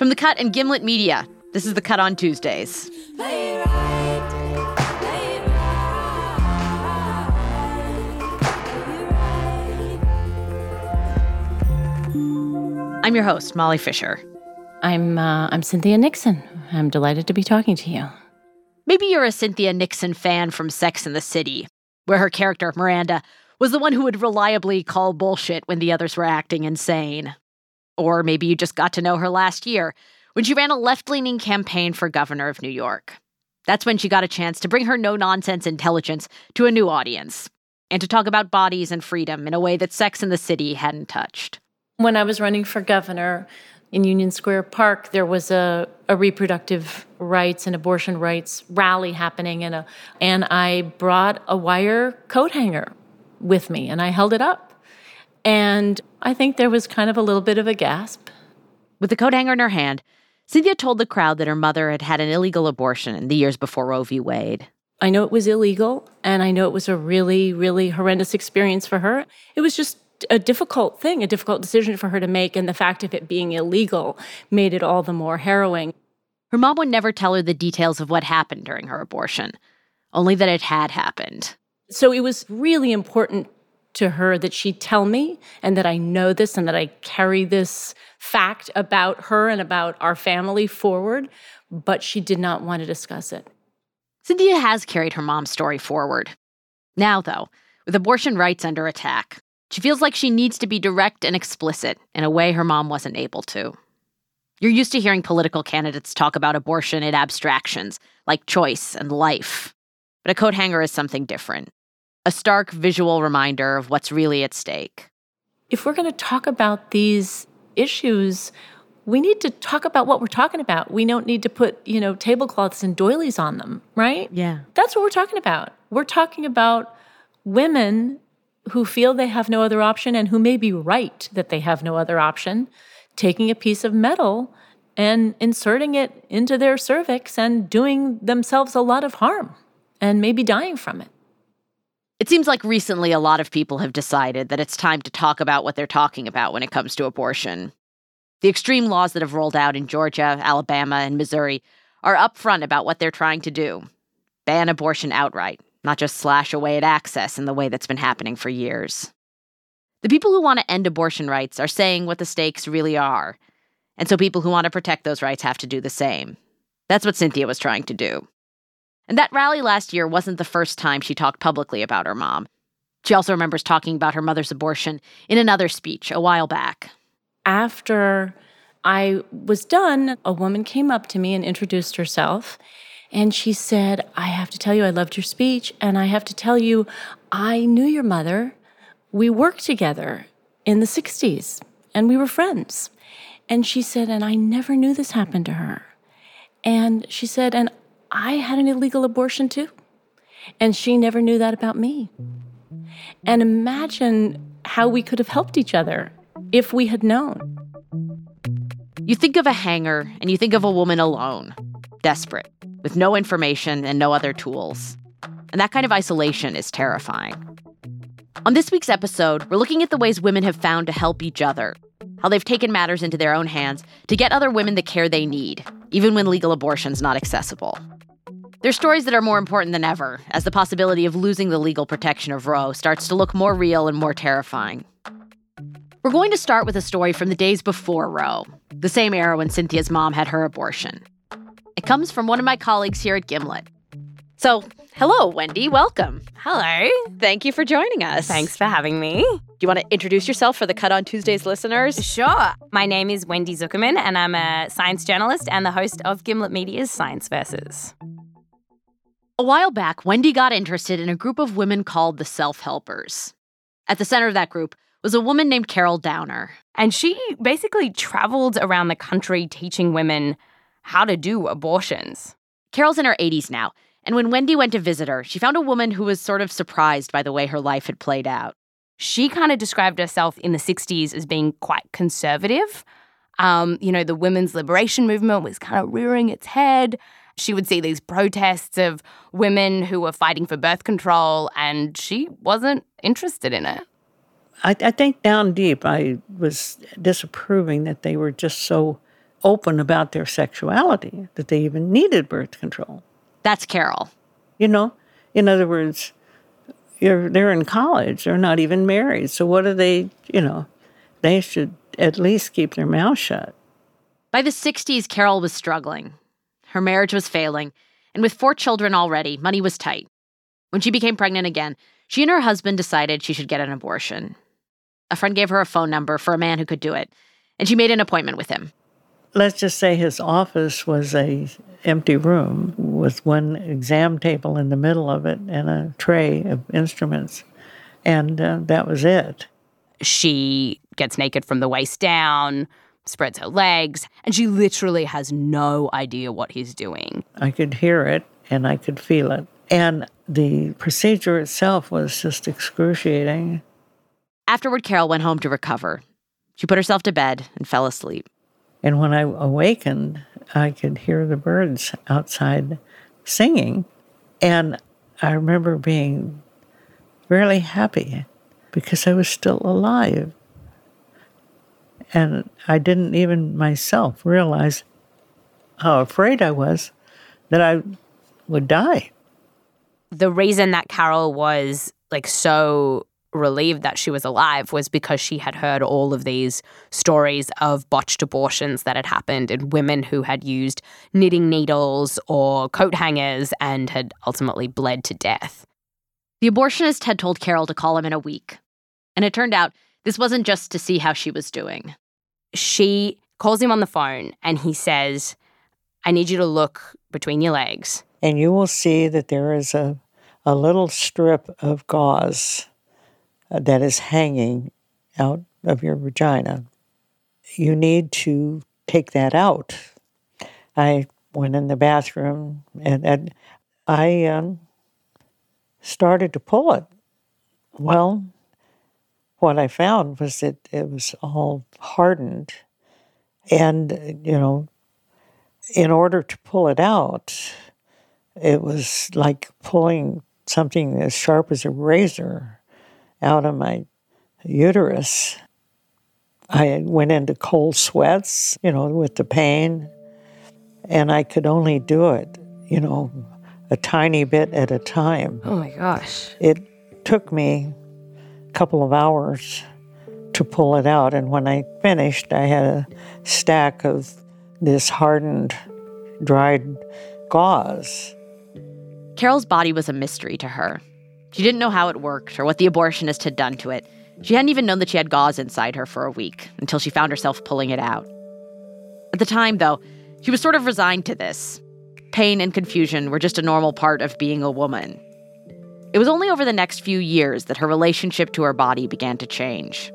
From The Cut and Gimlet Media, this is The Cut on Tuesdays. I'm your host, Molly Fisher. I'm uh, I'm Cynthia Nixon. I'm delighted to be talking to you. Maybe you're a Cynthia Nixon fan from Sex and the City, where her character Miranda was the one who would reliably call bullshit when the others were acting insane. Or maybe you just got to know her last year when she ran a left-leaning campaign for governor of New York. That's when she got a chance to bring her no-nonsense intelligence to a new audience and to talk about bodies and freedom in a way that Sex and the City hadn't touched. When I was running for governor in Union Square Park, there was a, a reproductive rights and abortion rights rally happening, and, a, and I brought a wire coat hanger with me and I held it up. And I think there was kind of a little bit of a gasp. With the coat hanger in her hand, Cynthia told the crowd that her mother had had an illegal abortion in the years before Roe v. Wade. I know it was illegal, and I know it was a really, really horrendous experience for her. It was just a difficult thing, a difficult decision for her to make, and the fact of it being illegal made it all the more harrowing. Her mom would never tell her the details of what happened during her abortion, only that it had happened. So it was really important to her that she tell me and that I know this and that I carry this fact about her and about our family forward, but she did not want to discuss it. Cynthia has carried her mom's story forward. Now, though, with abortion rights under attack, she feels like she needs to be direct and explicit in a way her mom wasn't able to. You're used to hearing political candidates talk about abortion in abstractions, like choice and life. But a coat hanger is something different a stark visual reminder of what's really at stake. If we're going to talk about these issues, we need to talk about what we're talking about. We don't need to put, you know, tablecloths and doilies on them, right? Yeah. That's what we're talking about. We're talking about women who feel they have no other option and who may be right that they have no other option, taking a piece of metal and inserting it into their cervix and doing themselves a lot of harm and maybe dying from it. It seems like recently a lot of people have decided that it's time to talk about what they're talking about when it comes to abortion. The extreme laws that have rolled out in Georgia, Alabama, and Missouri are upfront about what they're trying to do ban abortion outright, not just slash away at access in the way that's been happening for years. The people who want to end abortion rights are saying what the stakes really are. And so people who want to protect those rights have to do the same. That's what Cynthia was trying to do. And that rally last year wasn't the first time she talked publicly about her mom. She also remembers talking about her mother's abortion in another speech a while back. After I was done, a woman came up to me and introduced herself. And she said, I have to tell you, I loved your speech. And I have to tell you, I knew your mother. We worked together in the 60s and we were friends. And she said, and I never knew this happened to her. And she said, and I had an illegal abortion too. And she never knew that about me. And imagine how we could have helped each other if we had known. You think of a hanger and you think of a woman alone, desperate, with no information and no other tools. And that kind of isolation is terrifying. On this week's episode, we're looking at the ways women have found to help each other, how they've taken matters into their own hands to get other women the care they need, even when legal abortion's not accessible. They're stories that are more important than ever, as the possibility of losing the legal protection of Roe starts to look more real and more terrifying. We're going to start with a story from the days before Roe, the same era when Cynthia's mom had her abortion. It comes from one of my colleagues here at Gimlet. So, hello, Wendy. Welcome. Hello. Thank you for joining us. Thanks for having me. Do you want to introduce yourself for the Cut on Tuesdays listeners? Sure. My name is Wendy Zukerman, and I'm a science journalist and the host of Gimlet Media's Science Versus. A while back, Wendy got interested in a group of women called the Self Helpers. At the center of that group was a woman named Carol Downer. And she basically traveled around the country teaching women how to do abortions. Carol's in her 80s now, and when Wendy went to visit her, she found a woman who was sort of surprised by the way her life had played out. She kind of described herself in the 60s as being quite conservative. Um, you know, the women's liberation movement was kind of rearing its head she would see these protests of women who were fighting for birth control, and she wasn't interested in it. I, I think down deep, I was disapproving that they were just so open about their sexuality, that they even needed birth control. That's Carol. You know, in other words, you're, they're in college, they're not even married. So, what do they, you know, they should at least keep their mouth shut. By the 60s, Carol was struggling. Her marriage was failing, and with four children already, money was tight. When she became pregnant again, she and her husband decided she should get an abortion. A friend gave her a phone number for a man who could do it, and she made an appointment with him. Let's just say his office was a empty room with one exam table in the middle of it and a tray of instruments, and uh, that was it. She gets naked from the waist down, spreads her legs, and she literally has no idea what he's doing. I could hear it and I could feel it. And the procedure itself was just excruciating. Afterward, Carol went home to recover. She put herself to bed and fell asleep. And when I awakened, I could hear the birds outside singing. And I remember being really happy because I was still alive. And I didn't even myself realize how afraid I was that I would die. The reason that Carol was like so relieved that she was alive was because she had heard all of these stories of botched abortions that had happened and women who had used knitting needles or coat hangers and had ultimately bled to death. The abortionist had told Carol to call him in a week. And it turned out this wasn't just to see how she was doing. She calls him on the phone and he says, I need you to look between your legs. And you will see that there is a, a little strip of gauze uh, that is hanging out of your vagina. You need to take that out. I went in the bathroom and, and I um, started to pull it. Well, what I found was that it was all hardened. And, you know, in order to pull it out, it was like pulling something as sharp as a razor out of my uterus. I went into cold sweats, you know, with the pain, and I could only do it, you know, a tiny bit at a time. Oh my gosh. It took me couple of hours to pull it out. And when I finished, I had a stack of this hardened, dried gauze. Carol's body was a mystery to her. She didn't know how it worked or what the abortionist had done to it. She hadn't even known that she had gauze inside her for a week until she found herself pulling it out. At the time, though, she was sort of resigned to this. Pain and confusion were just a normal part of being a woman. It was only over the next few years that her relationship to her body began to change.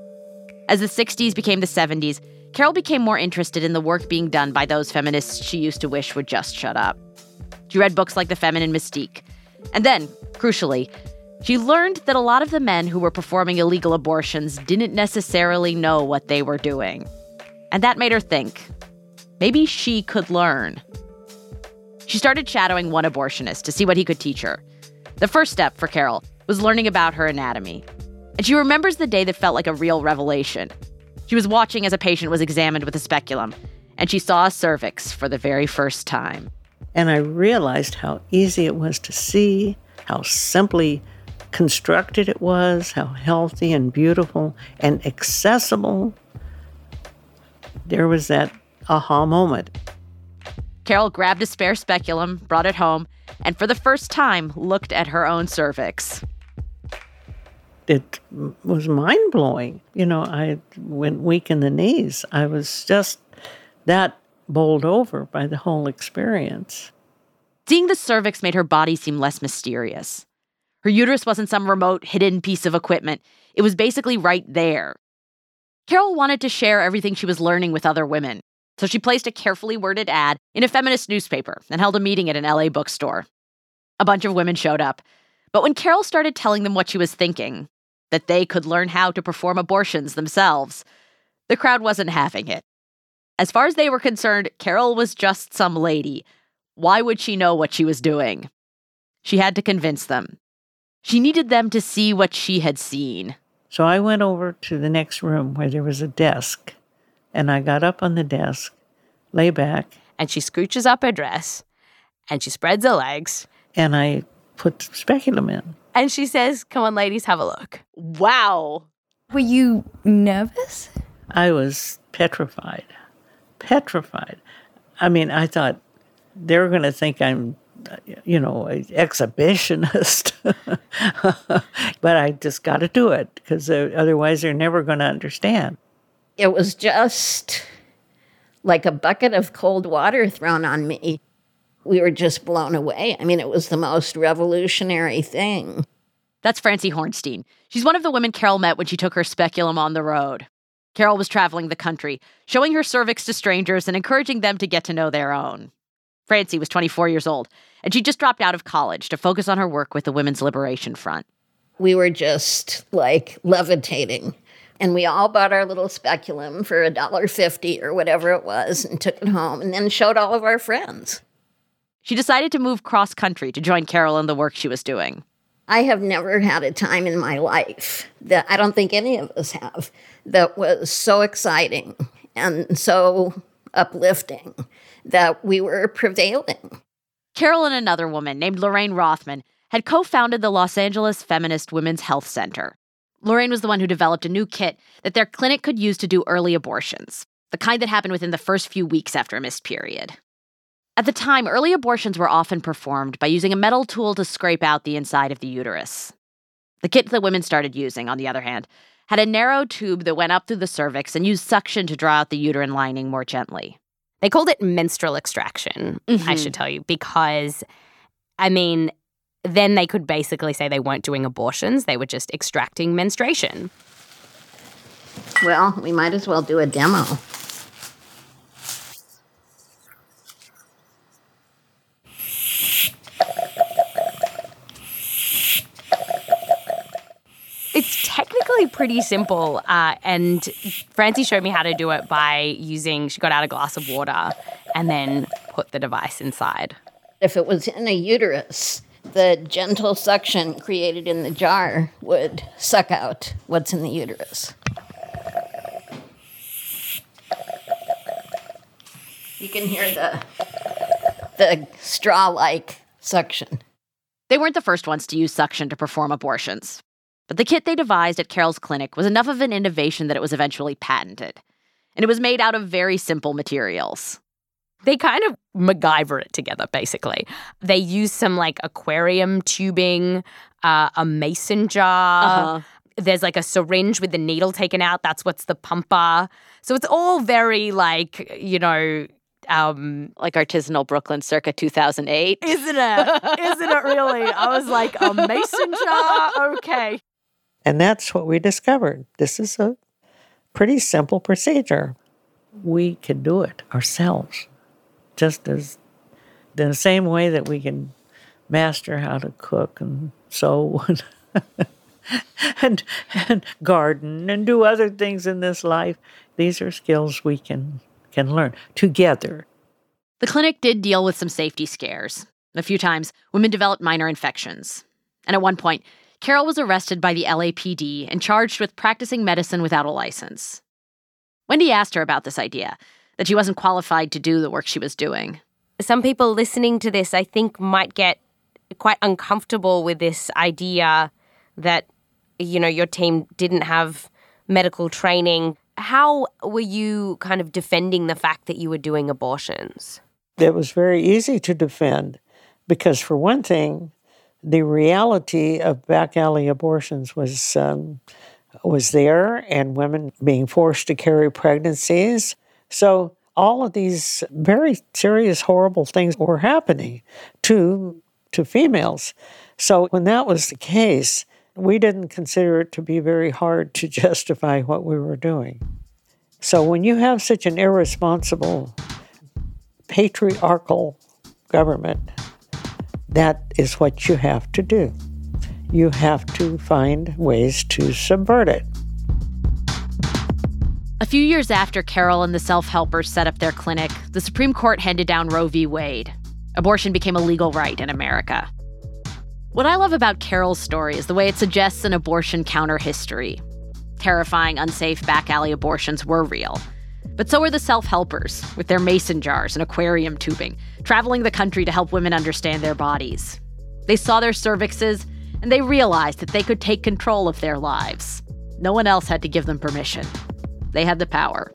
As the 60s became the 70s, Carol became more interested in the work being done by those feminists she used to wish would just shut up. She read books like The Feminine Mystique. And then, crucially, she learned that a lot of the men who were performing illegal abortions didn't necessarily know what they were doing. And that made her think maybe she could learn. She started shadowing one abortionist to see what he could teach her. The first step for Carol was learning about her anatomy. And she remembers the day that felt like a real revelation. She was watching as a patient was examined with a speculum, and she saw a cervix for the very first time. And I realized how easy it was to see, how simply constructed it was, how healthy and beautiful and accessible. There was that aha moment. Carol grabbed a spare speculum, brought it home, and for the first time looked at her own cervix. It was mind blowing. You know, I went weak in the knees. I was just that bowled over by the whole experience. Seeing the cervix made her body seem less mysterious. Her uterus wasn't some remote, hidden piece of equipment, it was basically right there. Carol wanted to share everything she was learning with other women, so she placed a carefully worded ad in a feminist newspaper and held a meeting at an LA bookstore. A bunch of women showed up. But when Carol started telling them what she was thinking, that they could learn how to perform abortions themselves, the crowd wasn't having it. As far as they were concerned, Carol was just some lady. Why would she know what she was doing? She had to convince them. She needed them to see what she had seen. So I went over to the next room where there was a desk and I got up on the desk, lay back, and she scooches up her dress and she spreads her legs and I put speculum in. and she says, Come on, ladies, have a look. Wow. Were you nervous? I was petrified, petrified. I mean, I thought they're going to think I'm, you know, an exhibitionist. but I just got to do it because uh, otherwise they're never going to understand. It was just like a bucket of cold water thrown on me. We were just blown away. I mean, it was the most revolutionary thing. That's Francie Hornstein. She's one of the women Carol met when she took her speculum on the road. Carol was traveling the country, showing her cervix to strangers and encouraging them to get to know their own. Francie was 24 years old, and she just dropped out of college to focus on her work with the Women's Liberation Front. We were just like levitating. And we all bought our little speculum for a dollar fifty or whatever it was and took it home and then showed all of our friends. She decided to move cross country to join Carol in the work she was doing. I have never had a time in my life that I don't think any of us have that was so exciting and so uplifting that we were prevailing. Carol and another woman named Lorraine Rothman had co founded the Los Angeles Feminist Women's Health Center. Lorraine was the one who developed a new kit that their clinic could use to do early abortions, the kind that happened within the first few weeks after a missed period. At the time, early abortions were often performed by using a metal tool to scrape out the inside of the uterus. The kit that women started using, on the other hand, had a narrow tube that went up through the cervix and used suction to draw out the uterine lining more gently. They called it menstrual extraction, I Mhm. should tell you, because, I mean, then they could basically say they weren't doing abortions, they were just extracting menstruation. Well, we might as well do a demo. It's technically pretty simple. Uh, and Francie showed me how to do it by using, she got out a glass of water and then put the device inside. If it was in a uterus, the gentle suction created in the jar would suck out what's in the uterus. You can hear the the straw-like suction. They weren't the first ones to use suction to perform abortions. But the kit they devised at Carol's clinic was enough of an innovation that it was eventually patented. And it was made out of very simple materials. They kind of MacGyver it together, basically. They use some like aquarium tubing, uh, a mason jar. Uh-huh. There's like a syringe with the needle taken out. That's what's the pumper. So it's all very like, you know, um, Like artisanal Brooklyn circa 2008. isn't it? Isn't it really? I was like, a mason jar? Okay. And that's what we discovered. This is a pretty simple procedure. We can do it ourselves, just as in the same way that we can master how to cook and sew and, and, and garden and do other things in this life. These are skills we can can learn together. The clinic did deal with some safety scares. A few times, women developed minor infections. And at one point, Carol was arrested by the LAPD and charged with practicing medicine without a license. Wendy asked her about this idea that she wasn't qualified to do the work she was doing. Some people listening to this, I think, might get quite uncomfortable with this idea that, you know, your team didn't have medical training. How were you kind of defending the fact that you were doing abortions? It was very easy to defend because, for one thing, the reality of back alley abortions was um, was there, and women being forced to carry pregnancies. So all of these very serious, horrible things were happening to to females. So when that was the case, we didn't consider it to be very hard to justify what we were doing. So when you have such an irresponsible, patriarchal government, that is what you have to do. You have to find ways to subvert it. A few years after Carol and the self helpers set up their clinic, the Supreme Court handed down Roe v. Wade. Abortion became a legal right in America. What I love about Carol's story is the way it suggests an abortion counter history. Terrifying, unsafe back alley abortions were real. But so were the self helpers with their mason jars and aquarium tubing, traveling the country to help women understand their bodies. They saw their cervixes and they realized that they could take control of their lives. No one else had to give them permission. They had the power.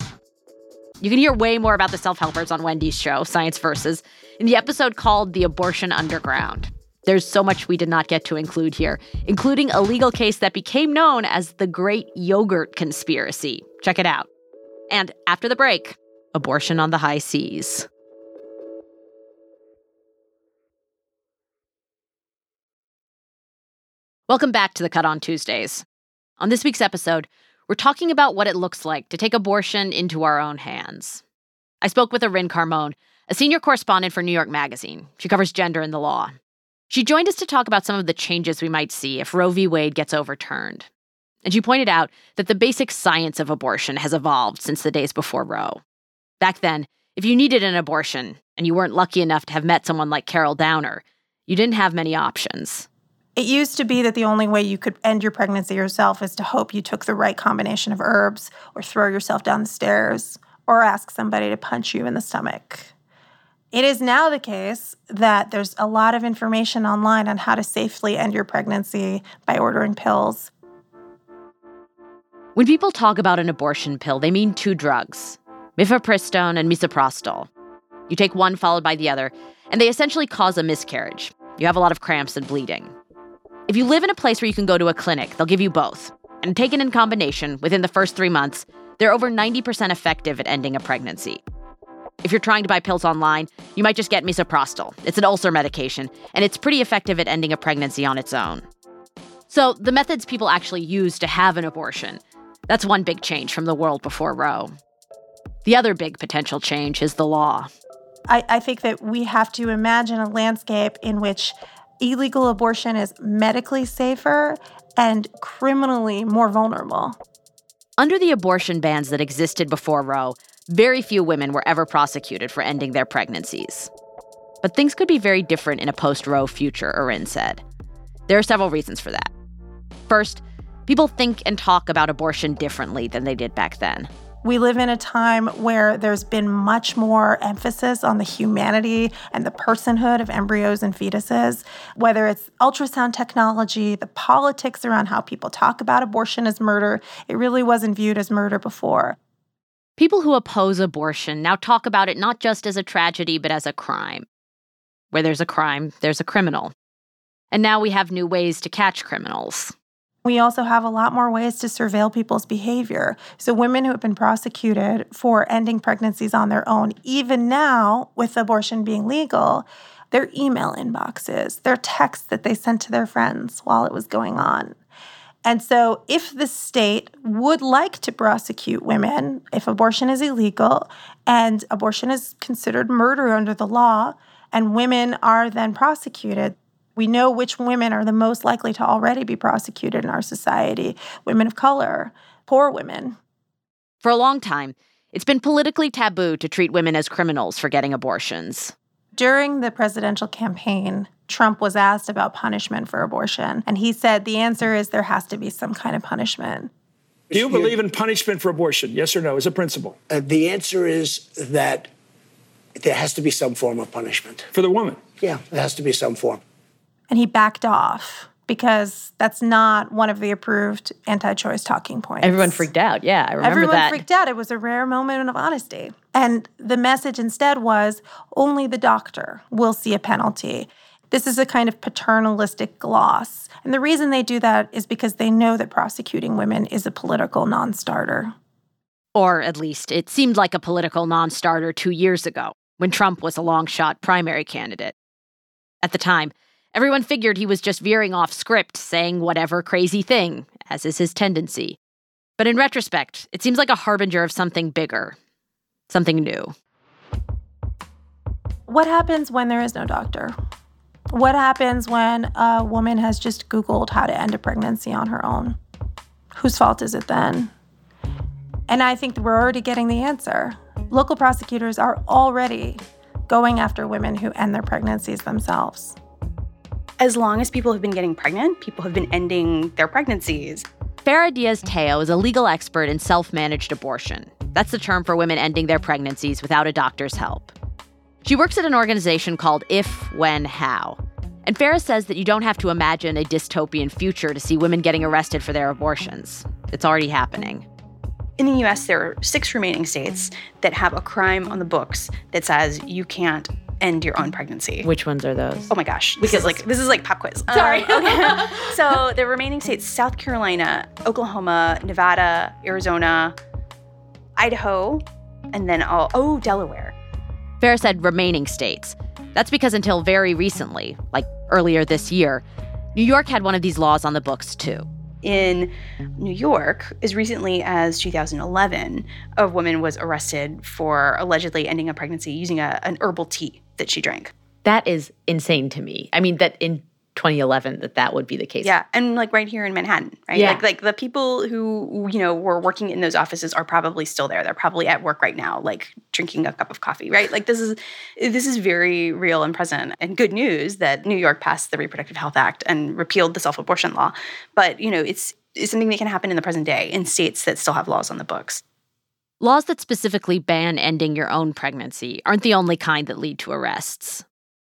You can hear way more about the self helpers on Wendy's show, Science Versus, in the episode called The Abortion Underground. There's so much we did not get to include here, including a legal case that became known as the Great Yogurt Conspiracy. Check it out. And after the break, abortion on the high seas. Welcome back to the Cut on Tuesdays. On this week's episode, we're talking about what it looks like to take abortion into our own hands. I spoke with Irin Carmon, a senior correspondent for New York Magazine. She covers gender and the law. She joined us to talk about some of the changes we might see if Roe v. Wade gets overturned. And she pointed out that the basic science of abortion has evolved since the days before Roe. Back then, if you needed an abortion and you weren't lucky enough to have met someone like Carol Downer, you didn't have many options. It used to be that the only way you could end your pregnancy yourself is to hope you took the right combination of herbs or throw yourself down the stairs or ask somebody to punch you in the stomach. It is now the case that there's a lot of information online on how to safely end your pregnancy by ordering pills. When people talk about an abortion pill, they mean two drugs mifepristone and misoprostol. You take one followed by the other, and they essentially cause a miscarriage. You have a lot of cramps and bleeding. If you live in a place where you can go to a clinic, they'll give you both. And taken in combination, within the first three months, they're over 90% effective at ending a pregnancy. If you're trying to buy pills online, you might just get misoprostol. It's an ulcer medication, and it's pretty effective at ending a pregnancy on its own. So, the methods people actually use to have an abortion, that's one big change from the world before Roe. The other big potential change is the law. I, I think that we have to imagine a landscape in which illegal abortion is medically safer and criminally more vulnerable. Under the abortion bans that existed before Roe, very few women were ever prosecuted for ending their pregnancies. But things could be very different in a post Roe future, Irin said. There are several reasons for that. First, people think and talk about abortion differently than they did back then. We live in a time where there's been much more emphasis on the humanity and the personhood of embryos and fetuses, whether it's ultrasound technology, the politics around how people talk about abortion as murder. It really wasn't viewed as murder before. People who oppose abortion now talk about it not just as a tragedy, but as a crime. Where there's a crime, there's a criminal. And now we have new ways to catch criminals. We also have a lot more ways to surveil people's behavior. So, women who have been prosecuted for ending pregnancies on their own, even now with abortion being legal, their email inboxes, their texts that they sent to their friends while it was going on. And so, if the state would like to prosecute women, if abortion is illegal and abortion is considered murder under the law, and women are then prosecuted, we know which women are the most likely to already be prosecuted in our society women of color, poor women. For a long time, it's been politically taboo to treat women as criminals for getting abortions. During the presidential campaign, Trump was asked about punishment for abortion, and he said the answer is there has to be some kind of punishment. Do you believe in punishment for abortion? Yes or no, as a principle? Uh, the answer is that there has to be some form of punishment. For the woman? Yeah, there has to be some form. And he backed off because that's not one of the approved anti-choice talking points. Everyone freaked out. Yeah, I remember Everyone that. freaked out. It was a rare moment of honesty. And the message instead was only the doctor will see a penalty. This is a kind of paternalistic gloss. And the reason they do that is because they know that prosecuting women is a political non starter. Or at least it seemed like a political non starter two years ago when Trump was a long shot primary candidate. At the time, everyone figured he was just veering off script, saying whatever crazy thing, as is his tendency. But in retrospect, it seems like a harbinger of something bigger, something new. What happens when there is no doctor? What happens when a woman has just Googled how to end a pregnancy on her own? Whose fault is it then? And I think we're already getting the answer. Local prosecutors are already going after women who end their pregnancies themselves. As long as people have been getting pregnant, people have been ending their pregnancies. Farah Diaz Tello is a legal expert in self managed abortion. That's the term for women ending their pregnancies without a doctor's help. She works at an organization called If, When, How. And Farah says that you don't have to imagine a dystopian future to see women getting arrested for their abortions. It's already happening. In the US, there are six remaining states that have a crime on the books that says you can't end your own pregnancy. Which ones are those? Oh my gosh. This is like this is like pop quiz. Sorry. Um, okay. so the remaining states South Carolina, Oklahoma, Nevada, Arizona, Idaho, and then all oh Delaware. Farah said remaining states. That's because until very recently, like earlier this year, New York had one of these laws on the books too. In New York, as recently as 2011, a woman was arrested for allegedly ending a pregnancy using a, an herbal tea that she drank. That is insane to me. I mean, that in 2011 that that would be the case. Yeah, and like right here in Manhattan, right? Yeah. Like like the people who you know were working in those offices are probably still there. They're probably at work right now, like drinking a cup of coffee, right? Like this is this is very real and present. And good news that New York passed the Reproductive Health Act and repealed the self-abortion law. But you know, it's it's something that can happen in the present day in states that still have laws on the books. Laws that specifically ban ending your own pregnancy aren't the only kind that lead to arrests.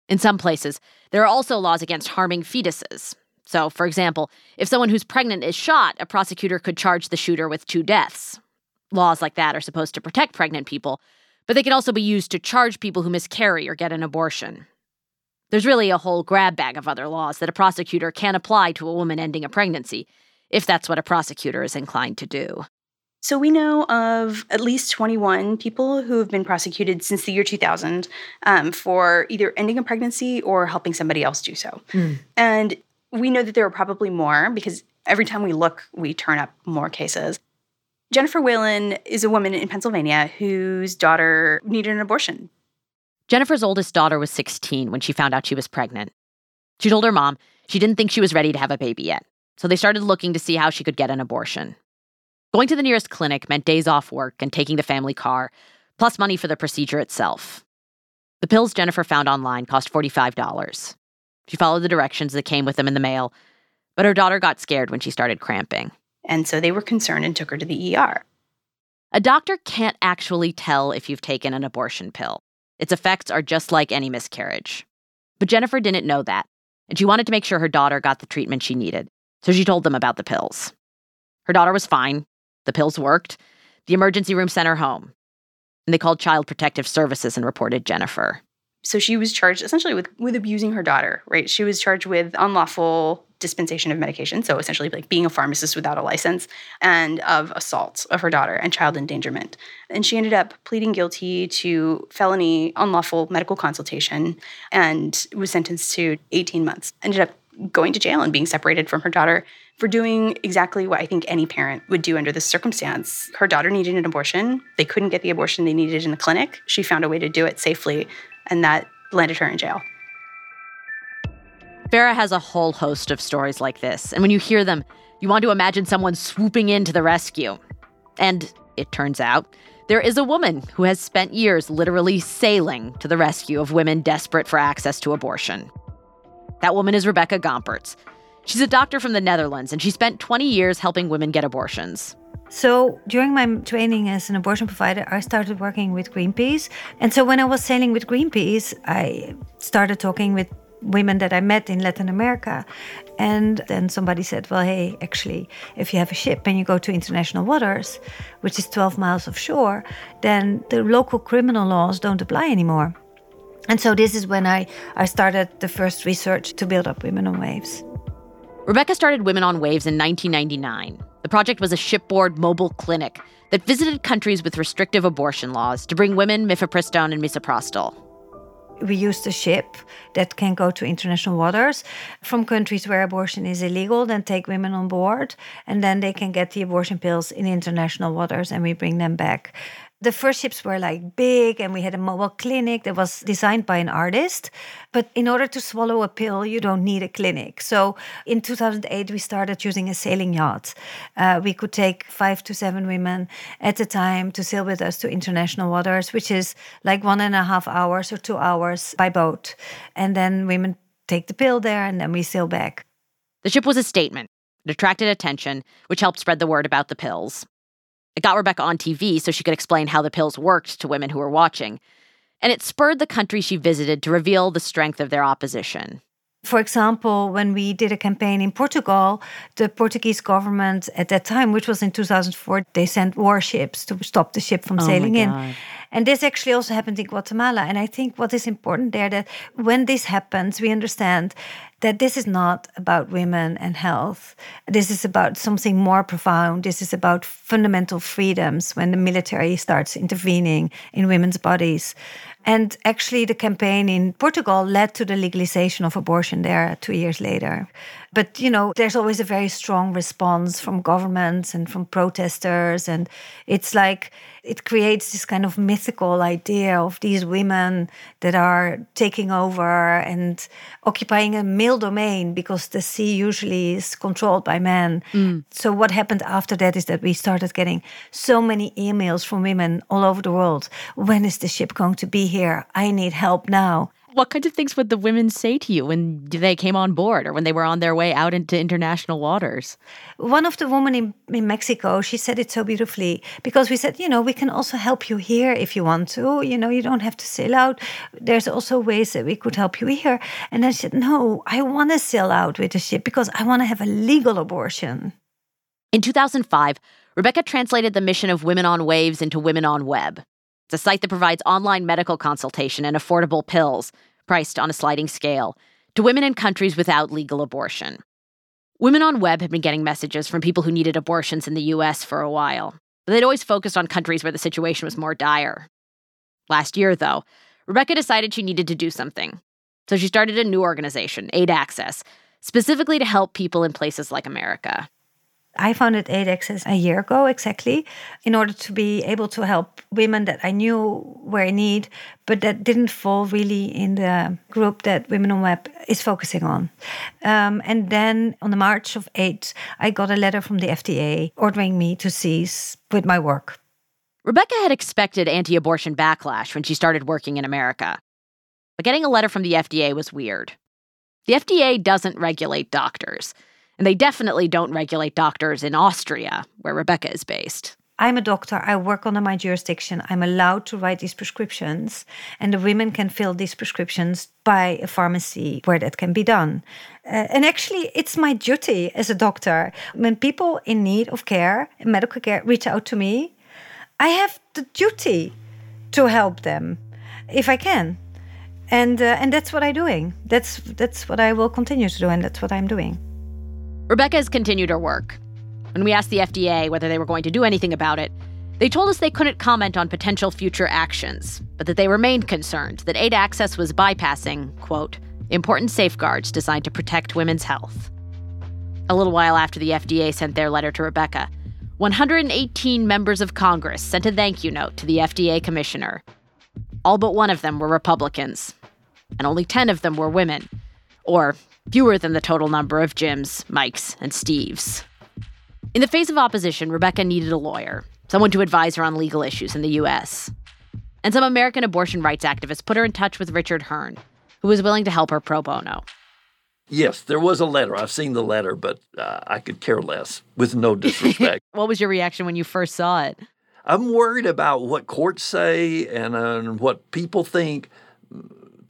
In some places, there are also laws against harming fetuses. So, for example, if someone who's pregnant is shot, a prosecutor could charge the shooter with two deaths. Laws like that are supposed to protect pregnant people, but they can also be used to charge people who miscarry or get an abortion. There's really a whole grab bag of other laws that a prosecutor can apply to a woman ending a pregnancy, if that's what a prosecutor is inclined to do. So we know of at least 21 people who have been prosecuted since the year 2000 um, for either ending a pregnancy or helping somebody else do so. And we know that there are probably more because every time we look, we turn up more cases. Jennifer Whalen is a woman in Pennsylvania whose daughter needed an abortion. Jennifer's oldest daughter was 16 when she found out she was pregnant. She told her mom she didn't think she was ready to have a baby yet, so they started looking to see how she could get an abortion. Going to the nearest clinic meant days off work and taking the family car, plus money for the procedure itself. The pills Jennifer found online cost $45. She followed the directions that came with them in the mail, but her daughter got scared when she started cramping. And so they were concerned and took her to the ER. A doctor can't actually tell if you've taken an abortion pill. Its effects are just like any miscarriage. But Jennifer didn't know that, and she wanted to make sure her daughter got the treatment she needed, so she told them about the pills. Her daughter was fine, the pills worked, the emergency room sent her home, and they called Child Protective Services and reported Jennifer. So she was charged essentially with, with abusing her daughter, right? She was charged with unlawful dispensation of medication, so essentially like being a pharmacist without a license, and of assault of her daughter and child endangerment. And she ended up pleading guilty to felony unlawful medical consultation and was sentenced to 18 months. Ended up going to jail and being separated from her daughter for doing exactly what I think any parent would do under this circumstance. Her daughter needed an abortion. They couldn't get the abortion they needed in the clinic. She found a way to do it safely, and that landed her in jail. Farah has a whole host of stories like this, and when you hear them, you want to imagine someone swooping in to the rescue. And it turns out, there is a woman who has spent years literally sailing to the rescue of women desperate for access to abortion. That woman is Rebecca Gomperts. She's a doctor from the Netherlands, and she spent 20 years helping women get abortions. So during my training as an abortion provider, I started working with Greenpeace. And so when I was sailing with Greenpeace, I started talking with women that I met in Latin America. And then somebody said, Well, hey, actually, if you have a ship and you go to international waters, which is 12 miles offshore, then the local criminal laws don't apply anymore. And so this is when I, I started the first research to build up Women on Waves. Rebecca started Women on Waves in 1999. The project was a shipboard mobile clinic that visited countries with restrictive abortion laws to bring women mifepristone and misoprostol. We used a ship that can go to international waters from countries where abortion is illegal, then take women on board, and then they can get the abortion pills in international waters and we bring them back. The first ships were like big, and we had a mobile clinic that was designed by an artist. But in order to swallow a pill, you don't need a clinic. So in 2008, we started using a sailing yacht. Uh, we could take five to seven women at a time to sail with us to international waters, which is like one and a half hours or two hours by boat. And then women take the pill there, and then we sail back. The ship was a statement. It attracted attention, which helped spread the word about the pills. It got Rebecca on TV so she could explain how the pills worked to women who were watching. And it spurred the countries she visited to reveal the strength of their opposition. For example, when we did a campaign in Portugal, the Portuguese government at that time, which was in 2004, they sent warships to stop the ship from Oh sailing in. And this actually also happened in Guatemala. And I think what is important there that when this happens, we understand that this is not about women and health. This is about something more profound. This is about fundamental freedoms when the military starts intervening in women's bodies. And actually, the campaign in Portugal led to the legalization of abortion there two years later. But, you know, there's always a very strong response from governments and from protesters. And it's like it creates this kind of mythical idea of these women that are taking over and occupying a male domain because the sea usually is controlled by men. Mm. So, what happened after that is that we started getting so many emails from women all over the world. When is the ship going to be here? I need help now. What kinds of things would the women say to you when they came on board or when they were on their way out into international waters? One of the women in, in Mexico, she said it so beautifully because we said, you know, we can also help you here if you want to. You know, you don't have to sail out. There's also ways that we could help you here. And I said, no, I want to sail out with the ship because I want to have a legal abortion. In 2005, Rebecca translated the mission of Women on Waves into Women on Web. It's a site that provides online medical consultation and affordable pills, priced on a sliding scale, to women in countries without legal abortion. Women on Web had been getting messages from people who needed abortions in the US for a while, but they'd always focused on countries where the situation was more dire. Last year, though, Rebecca decided she needed to do something. So she started a new organization, Aid Access, specifically to help people in places like America. I founded Access a year ago exactly in order to be able to help women that I knew were in need, but that didn't fall really in the group that Women on Web is focusing on. Um, and then on the March of 8, I got a letter from the FDA ordering me to cease with my work. Rebecca had expected anti abortion backlash when she started working in America. But getting a letter from the FDA was weird. The FDA doesn't regulate doctors, and they definitely don't regulate doctors in Austria, where Rebecca is based. I'm a doctor. I work under my jurisdiction. I'm allowed to write these prescriptions, and the women can fill these prescriptions by a pharmacy where that can be done. Uh, and actually, it's my duty as a doctor. When people in need of care, medical care, reach out to me, I have the duty to help them if I can. And, uh, and that's what I'm doing. That's, that's what I will continue to do, and that's what I'm doing. Rebecca has continued her work. When we asked the FDA whether they were going to do anything about it, they told us they couldn't comment on potential future actions, but that they remained concerned that aid access was bypassing, quote, important safeguards designed to protect women's health. A little while after the FDA sent their letter to Rebecca, 118 members of Congress sent a thank you note to the FDA commissioner. All but one of them were Republicans, and only 10 of them were women, or fewer than the total number of Jims, Mikes, and Steves. In the face of opposition, Rebecca needed a lawyer, someone to advise her on legal issues in the U.S. And some American abortion rights activists put her in touch with Richard Hearn, who was willing to help her pro bono. Yes, there was a letter. I've seen the letter, but uh, I could care less, with no disrespect. What was your reaction when you first saw it? I'm worried about what courts say and uh, what people think.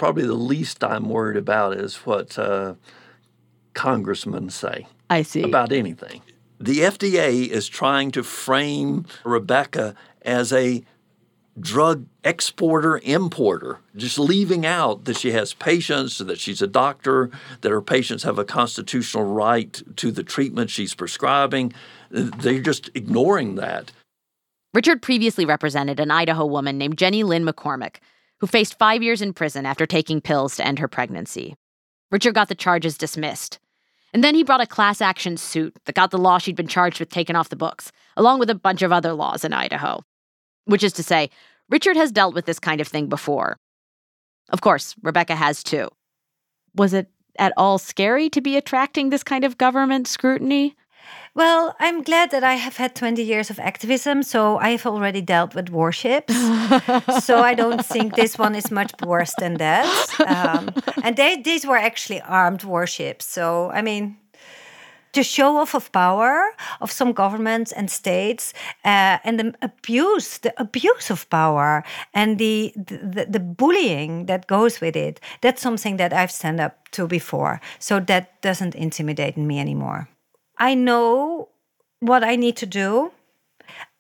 Probably the least I'm worried about is what uh, congressmen say I see. about anything. The FDA is trying to frame Rebecca as a drug exporter importer, just leaving out that she has patients, that she's a doctor, that her patients have a constitutional right to the treatment she's prescribing. They're just ignoring that. Richard previously represented an Idaho woman named Jennie Linn McCormack, who faced five years in prison after taking pills to end her pregnancy. Richard got the charges dismissed. And then he brought a class action suit that got the law she'd been charged with taken off the books, along with a bunch of other laws in Idaho. Which is to say, Richard has dealt with this kind of thing before. Of course, Rebecca has too. Was it at all scary to be attracting this kind of government scrutiny? Well, I'm glad that I have had 20 years of activism, so I have already dealt with warships. so I don't think this one is much worse than that. Um, and they, these were actually armed warships. So, I mean, the show off of power of some governments and states uh, and the abuse the abuse of power and the, the the bullying that goes with it that's something that i've stand up to before so that doesn't intimidate me anymore i know what i need to do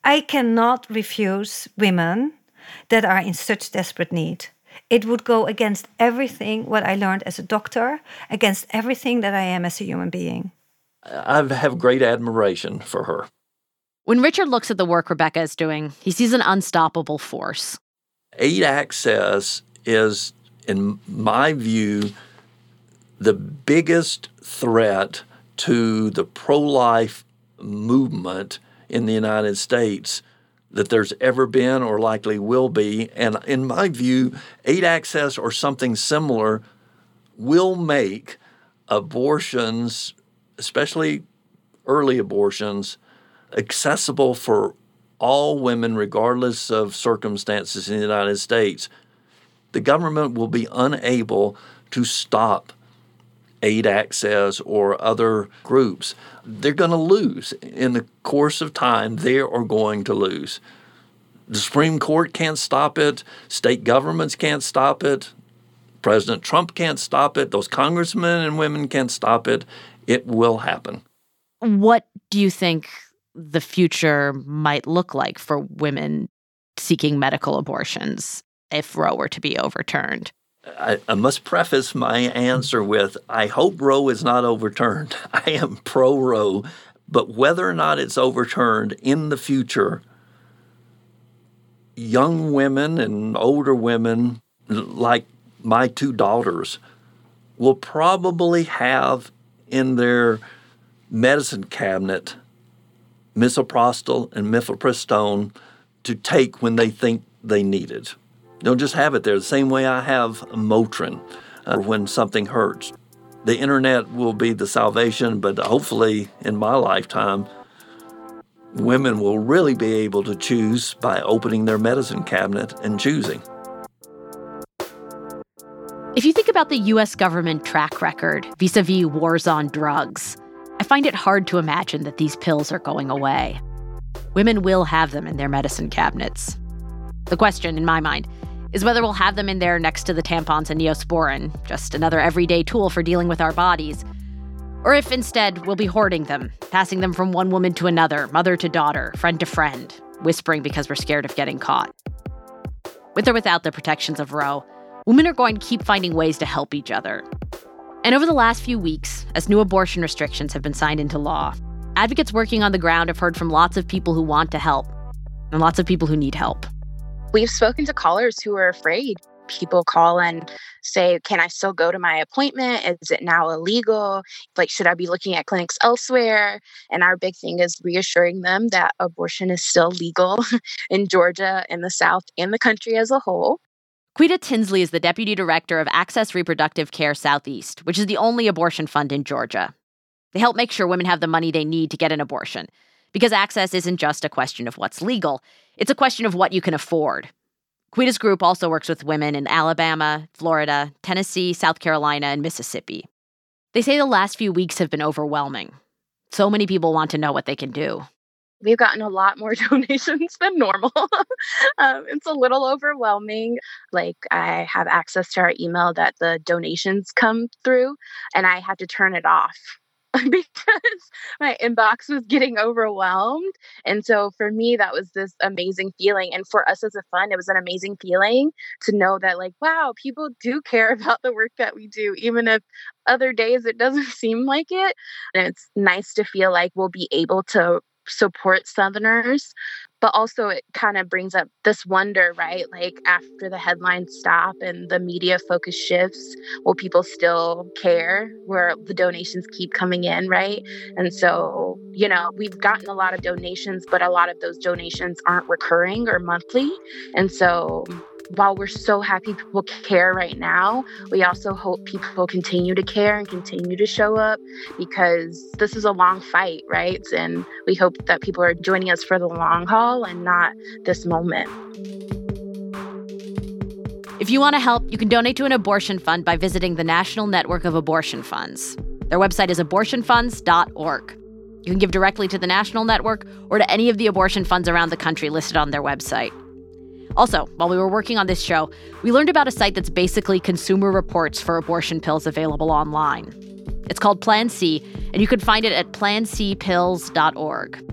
i cannot refuse women that are in such desperate need it would go against everything what i learned as a doctor against everything that i am as a human being I have great admiration for her. When Richard looks at the work Rebecca is doing, he sees an unstoppable force. Aid access is, in my view, the biggest threat to the pro life movement in the United States that there's ever been or likely will be. And in my view, aid access or something similar will make abortions especially early abortions, accessible for all women, regardless of circumstances in the United States, the government will be unable to stop aid access or other groups. They're going to lose. In the course of time, they are going to lose. The Supreme Court can't stop it, state governments can't stop it, President Trump can't stop it, those congressmen and women can't stop it. It will happen. What do you think the future might look like for women seeking medical abortions if Roe were to be overturned? I, I, must preface my answer with I hope Roe is not overturned. I am pro Roe, but whether or not it's overturned in the future, young women and older women, like my two daughters, will probably have in their medicine cabinet misoprostol and mifepristone to take when they think they need it. They'll just have it there, the same way I have Motrin uh, when something hurts. The internet will be the salvation, but hopefully in my lifetime, women will really be able to choose by opening their medicine cabinet and choosing. If you think about the US government track record vis a vis wars on drugs, I find it hard to imagine that these pills are going away. Women will have them in their medicine cabinets. The question, in my mind, is whether we'll have them in there next to the tampons and neosporin, just another everyday tool for dealing with our bodies, or if instead we'll be hoarding them, passing them from one woman to another, mother to daughter, friend to friend, whispering because we're scared of getting caught. With or without the protections of Roe, women are going to keep finding ways to help each other. And over the last few weeks, as new abortion restrictions have been signed into law, advocates working on the ground have heard from lots of people who want to help and lots of people who need help. We've spoken to callers who are afraid. People call and say, Can I still go to my appointment? Is it now illegal? Like, should I be looking at clinics elsewhere? And our big thing is reassuring them that abortion is still legal in Georgia, in the South, and the country as a whole. Quita Tinsley is the deputy director of Access Reproductive Care Southeast, which is the only abortion fund in Georgia. They help make sure women have the money they need to get an abortion. Because access isn't just a question of what's legal, it's a question of what you can afford. Quita's group also works with women in Alabama, Florida, Tennessee, South Carolina, and Mississippi. They say the last few weeks have been overwhelming. So many people want to know what they can do we've gotten a lot more donations than normal. um, it's a little overwhelming. Like, I have access to our email that the donations come through, and I had to turn it off because my inbox was getting overwhelmed. And so for me, that was this amazing feeling. And for us as a fund, it was an amazing feeling to know that, like, wow, people do care about the work that we do, even if other days it doesn't seem like it. And it's nice to feel like we'll be able to support Southerners. But also, it kind of brings up this wonder, right? Like, after the headlines stop and the media focus shifts, will people still care where the donations keep coming in, right? And so, you know, we've gotten a lot of donations, but a lot of those donations aren't recurring or monthly. And so, while we're so happy people care right now, we also hope people continue to care and continue to show up because this is a long fight, right? And we hope that people are joining us for the long haul and not this moment. If you want to help, you can donate to an abortion fund by visiting the National Network of Abortion Funds. Their website is abortionfunds.org. You can give directly to the national network or to any of the abortion funds around the country listed on their website. Also, while we were working on this show, we learned about a site that's basically consumer reports for abortion pills available online. It's called Plan C, and you can find it at plancpills.org.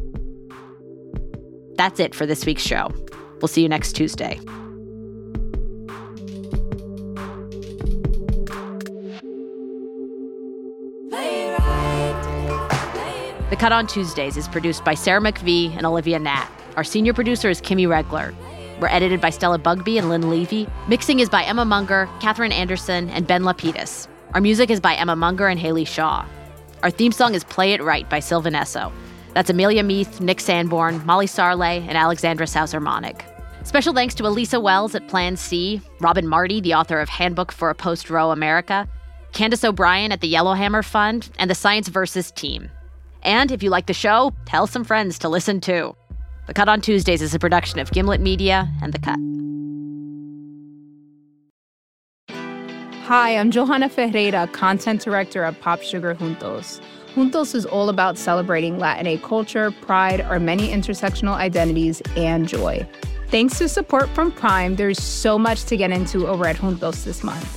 That's it for this week's show. We'll see you next Tuesday. The Cut on Tuesdays is produced by Sarah McVie and Olivia Natt. Our senior producer is Kimmy Regler. We're edited by Stella Bugbee and Lynn Levy. Mixing is by Emma Munger, Catherine Anderson, and Ben Lapidus. Our music is by Emma Munger and Haley Shaw. Our theme song is Play It Right by Sylvan Esso. That's Amelia Meath, Nick Sanborn, Molly Sarlé, and Alexandra Sauser-Monnig. Special thanks to Elisa Wells at Plan C, Robin Marty, the author of Handbook for a Post Roe America, Candace O'Brien at the Yellowhammer Fund, and the Science Versus team. And if you like the show, tell some friends to listen too. The Cut on Tuesdays is a production of Gimlet Media and The Cut. Hi, I'm Johanna Ferreira, content director of Pop Sugar Juntos. Juntos is all about celebrating Latinx culture, pride, our many intersectional identities, and joy. Thanks to support from Prime, there's so much to get into over at Juntos this month.